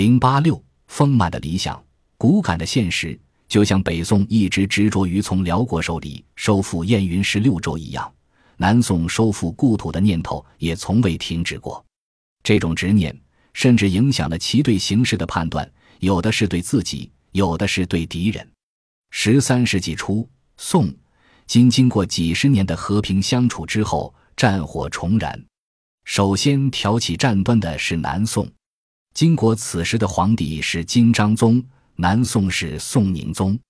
零八六，丰满的理想，骨感的现实，就像北宋一直执着于从辽国手里收复燕云十六州一样，南宋收复故土的念头也从未停止过。这种执念甚至影响了其对形势的判断，有的是对自己，有的是对敌人。十三世纪初，宋经经过几十年的和平相处之后，战火重燃。首先挑起战端的是南宋。金国此时的皇帝是金章宗，南宋是宋宁宗。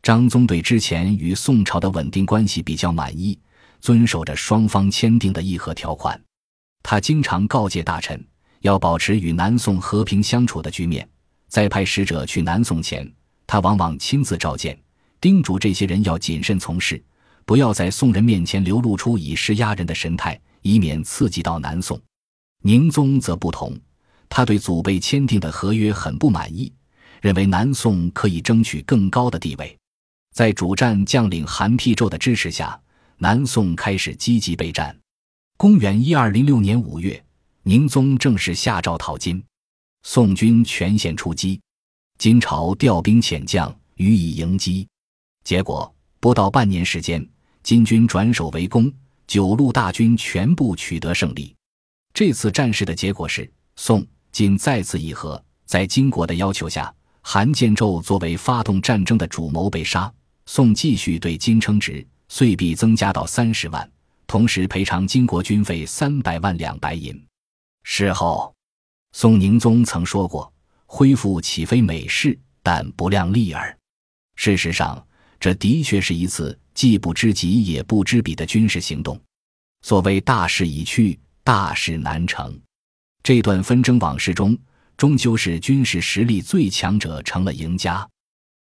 章宗对之前与宋朝的稳定关系比较满意，遵守着双方签订的议和条款。他经常告诫大臣要保持与南宋和平相处的局面。在派使者去南宋前，他往往亲自召见，叮嘱这些人要谨慎从事，不要在宋人面前流露出以势压人的神态，以免刺激到南宋。宁宗则不同，他对祖辈签订的合约很不满意，认为南宋可以争取更高的地位。在主战将领韩丕胄的支持下，南宋开始积极备战。公元一二零六年五月，宁宗正式下诏讨金，宋军全线出击，金朝调兵遣将予以迎击。结果不到半年时间，金军转守为攻，九路大军全部取得胜利。这次战事的结果是，宋金再次议和，在金国的要求下，韩建胄作为发动战争的主谋被杀。宋继续对金称职，岁币增加到三十万。同时赔偿金国军费三百万两白银。事后，宋宁宗曾说过：“恢复岂非美事，但不量力耳。”事实上，这的确是一次既不知己也不知彼的军事行动。所谓“大势已去，大事难成”，这段纷争往事中，终究是军事实力最强者成了赢家。